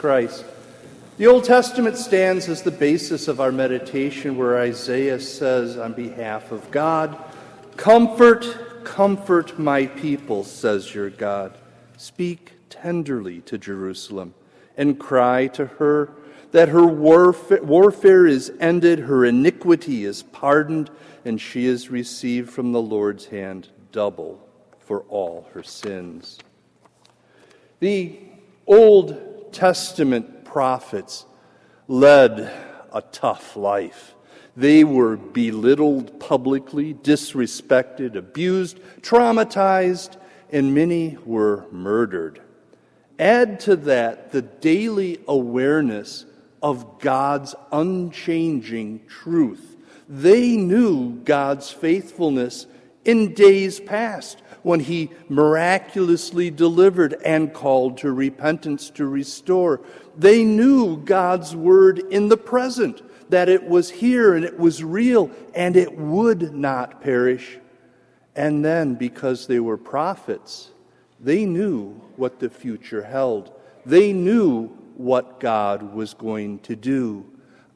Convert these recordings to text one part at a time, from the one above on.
Christ. The Old Testament stands as the basis of our meditation, where Isaiah says, on behalf of God, Comfort, comfort my people, says your God. Speak tenderly to Jerusalem and cry to her that her warfare, warfare is ended, her iniquity is pardoned, and she is received from the Lord's hand double for all her sins. The Old Testament prophets led a tough life. They were belittled publicly, disrespected, abused, traumatized, and many were murdered. Add to that the daily awareness of God's unchanging truth. They knew God's faithfulness in days past when he miraculously delivered and called to repentance to restore. They knew God's word in the present, that it was here and it was real and it would not perish. And then, because they were prophets, they knew what the future held. They knew what God was going to do.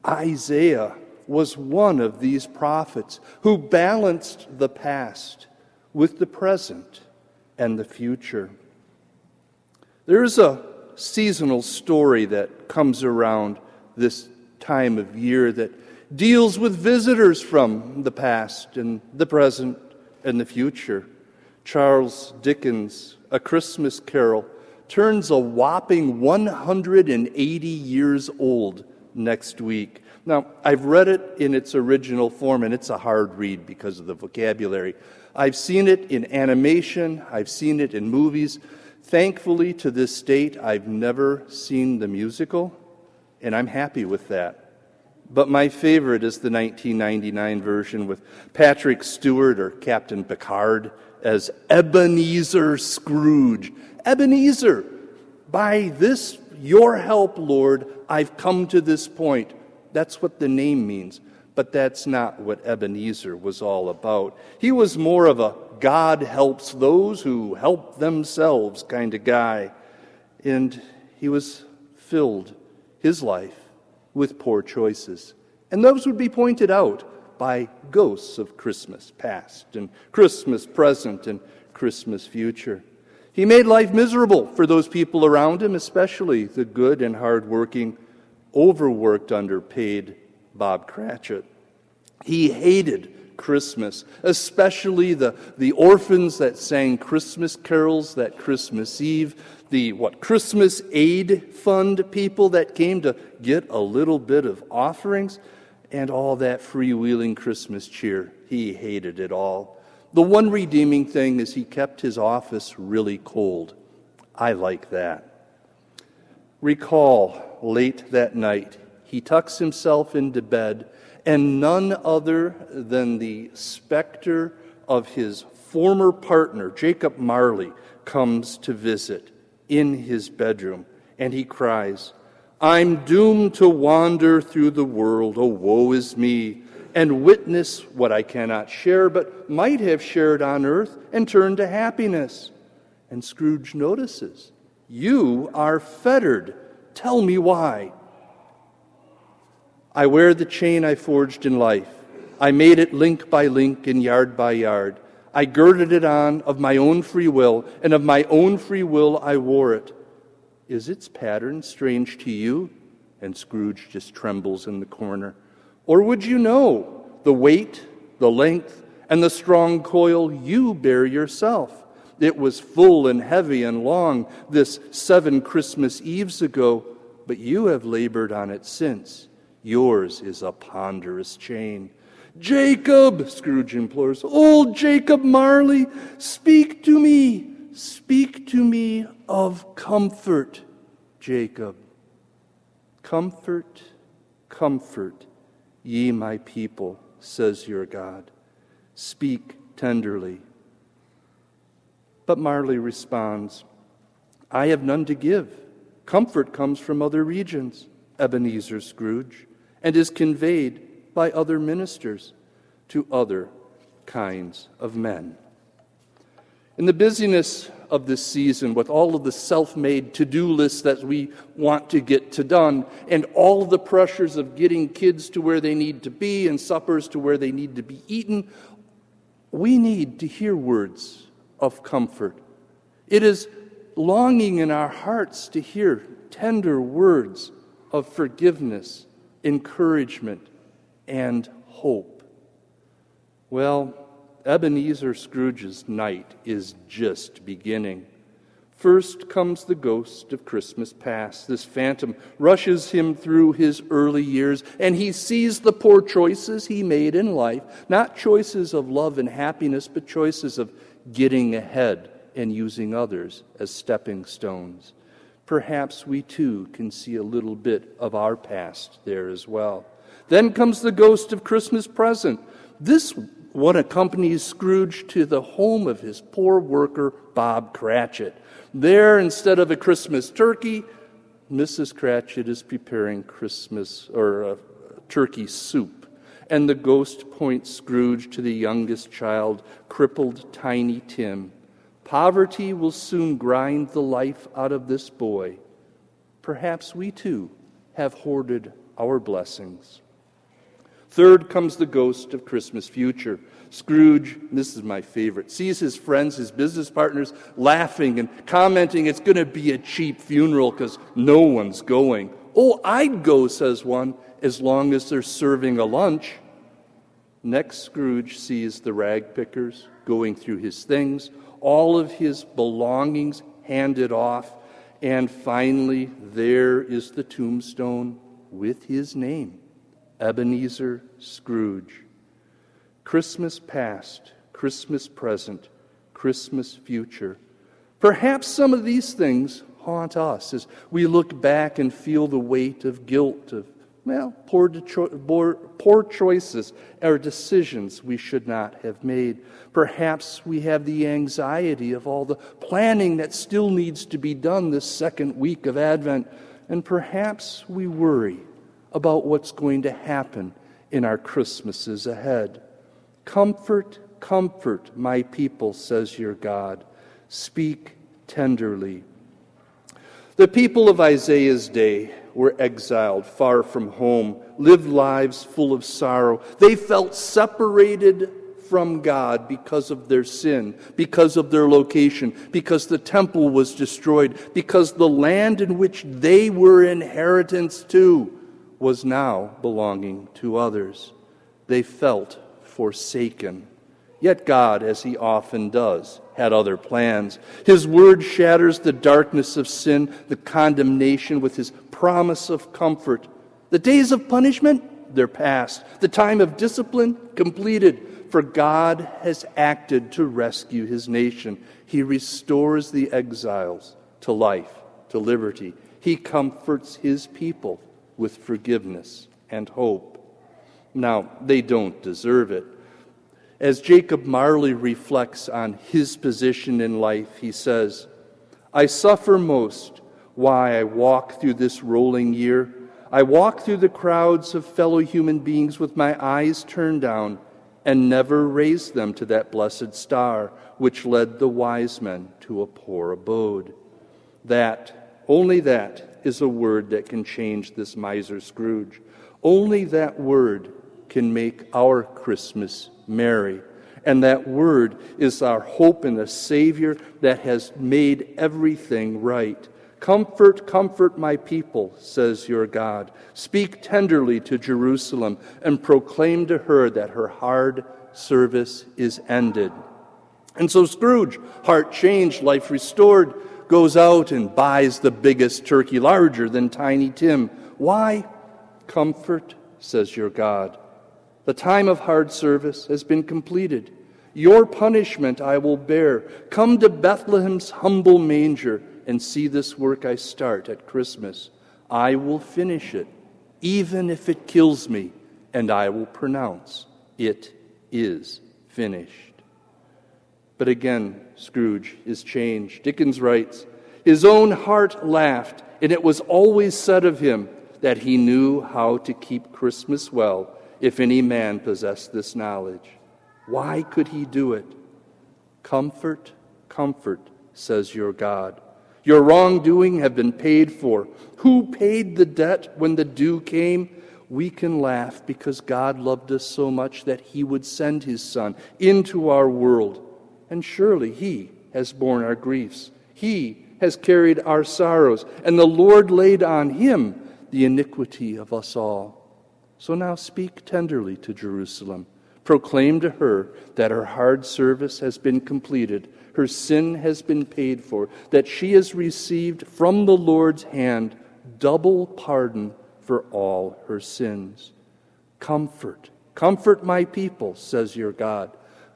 Isaiah was one of these prophets who balanced the past with the present and the future. There is a seasonal story that comes around this time of year that deals with visitors from the past and the present and the future. Charles Dickens' A Christmas Carol turns a whopping 180 years old next week. Now, I've read it in its original form, and it's a hard read because of the vocabulary. I've seen it in animation, I've seen it in movies. Thankfully, to this date, I've never seen the musical, and I'm happy with that. But my favorite is the 1999 version with Patrick Stewart or Captain Picard as Ebenezer Scrooge. Ebenezer, by this, your help, Lord, I've come to this point. That's what the name means. But that's not what Ebenezer was all about. He was more of a God helps those who help themselves kind of guy. And he was filled, his life, with poor choices. And those would be pointed out by ghosts of Christmas past and Christmas present and Christmas future. He made life miserable for those people around him, especially the good and hardworking, overworked, underpaid Bob Cratchit. He hated Christmas, especially the, the orphans that sang Christmas carols that Christmas Eve, the what Christmas aid fund people that came to get a little bit of offerings, and all that freewheeling Christmas cheer. He hated it all. The one redeeming thing is he kept his office really cold. I like that. Recall late that night, he tucks himself into bed, and none other than the specter of his former partner, Jacob Marley, comes to visit in his bedroom, and he cries, I'm doomed to wander through the world, oh, woe is me, and witness what I cannot share, but might have shared on earth and turn to happiness. And Scrooge notices, You are fettered. Tell me why. I wear the chain I forged in life. I made it link by link and yard by yard. I girded it on of my own free will, and of my own free will I wore it. Is its pattern strange to you? And Scrooge just trembles in the corner. Or would you know the weight, the length, and the strong coil you bear yourself? It was full and heavy and long this seven Christmas Eves ago, but you have labored on it since. Yours is a ponderous chain. Jacob, Scrooge implores, old Jacob Marley, speak to me, speak to me of comfort, Jacob. Comfort, comfort, ye my people, says your God. Speak tenderly. But Marley responds, I have none to give. Comfort comes from other regions, Ebenezer Scrooge and is conveyed by other ministers to other kinds of men. In the busyness of this season with all of the self made to do lists that we want to get to done and all the pressures of getting kids to where they need to be and suppers to where they need to be eaten, we need to hear words of comfort. It is longing in our hearts to hear tender words of forgiveness, encouragement, and hope. Well, Ebenezer Scrooge's night is just beginning. First comes the ghost of Christmas past. This phantom rushes him through his early years, and he sees the poor choices he made in life. Not choices of love and happiness, but choices of getting ahead and using others as stepping stones. Perhaps we too can see a little bit of our past there as well. Then comes the ghost of Christmas present. This one accompanies Scrooge to the home of his poor worker, Bob Cratchit. There, instead of a Christmas turkey, Mrs. Cratchit is preparing Christmas or a turkey soup. And the ghost points Scrooge to the youngest child, crippled Tiny Tim. Poverty will soon grind the life out of this boy. Perhaps we too have hoarded our blessings. Third comes the ghost of Christmas future. Scrooge, this is my favorite, sees his friends, his business partners laughing and commenting it's going to be a cheap funeral because no one's going. Oh, I'd go, says one, as long as they're serving a lunch. Next, Scrooge sees the rag pickers going through his things, all of his belongings handed off, and finally, there is the tombstone with his name. Ebenezer Scrooge. Christmas past, Christmas present, Christmas future. Perhaps some of these things haunt us as we look back and feel the weight of guilt, of, well, poor, poor, poor choices or decisions we should not have made. Perhaps we have the anxiety of all the planning that still needs to be done this second week of Advent. And perhaps we worry about what's going to happen in our Christmases ahead. Comfort, comfort my people, says your God. Speak tenderly. The people of Isaiah's day were exiled far from home, lived lives full of sorrow. They felt separated from God because of their sin, because of their location, because the temple was destroyed, because the land in which they were inheritance to was now belonging to others. They felt forsaken. Yet God, as He often does, had other plans. His word shatters the darkness of sin, the condemnation, with His promise of comfort. The days of punishment, they're past. The time of discipline, completed. For God has acted to rescue His nation. He restores the exiles to life, to liberty. He comforts His people with forgiveness and hope. Now, they don't deserve it. As Jacob Marley reflects on his position in life, he says, I suffer most why I walk through this rolling year. I walk through the crowds of fellow human beings with my eyes turned down and never raise them to that blessed star which led the wise men to a poor abode. That, only that, is a word that can change this miser Scrooge. Only that word can make our Christmas merry. And that word is our hope in a Savior that has made everything right. Comfort, comfort my people, says your God. Speak tenderly to Jerusalem and proclaim to her that her hard service is ended. And so Scrooge, heart changed, life restored, goes out and buys the biggest turkey, larger than Tiny Tim. Why? Comfort, says your God. The time of hard service has been completed. Your punishment I will bear. Come to Bethlehem's humble manger and see this work I start at Christmas. I will finish it, even if it kills me, and I will pronounce it is finished. But again, Scrooge is changed. Dickens writes, His own heart laughed, and it was always said of him that he knew how to keep Christmas well, if any man possessed this knowledge. Why could he do it? Comfort, comfort, says your God. Your wrongdoing have been paid for. Who paid the debt when the due came? We can laugh because God loved us so much that he would send his Son into our world. And surely he has borne our griefs. He has carried our sorrows, and the Lord laid on him the iniquity of us all. So now speak tenderly to Jerusalem. Proclaim to her that her hard service has been completed her sin has been paid for, that she has received from the Lord's hand double pardon for all her sins. Comfort, comfort my people, says your God.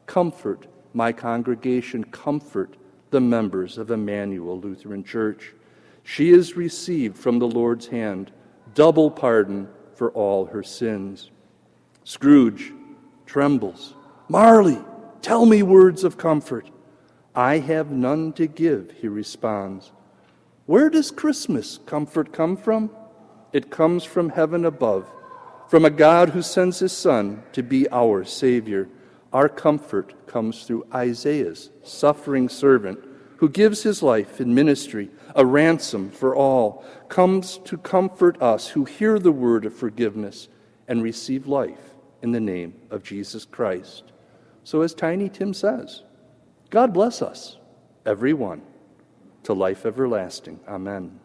Comfort my congregation, comfort the members of Emmanuel Lutheran Church. She has received from the Lord's hand double pardon for all her sins. Scrooge trembles. Marley, tell me words of comfort. I have none to give, he responds. Where does Christmas comfort come from? It comes from heaven above, from a God who sends his Son to be our Savior. Our comfort comes through Isaiah's suffering servant who gives his life in ministry, a ransom for all, comes to comfort us who hear the word of forgiveness and receive life in the name of Jesus Christ. So, as Tiny Tim says, God bless us, everyone, to life everlasting. Amen.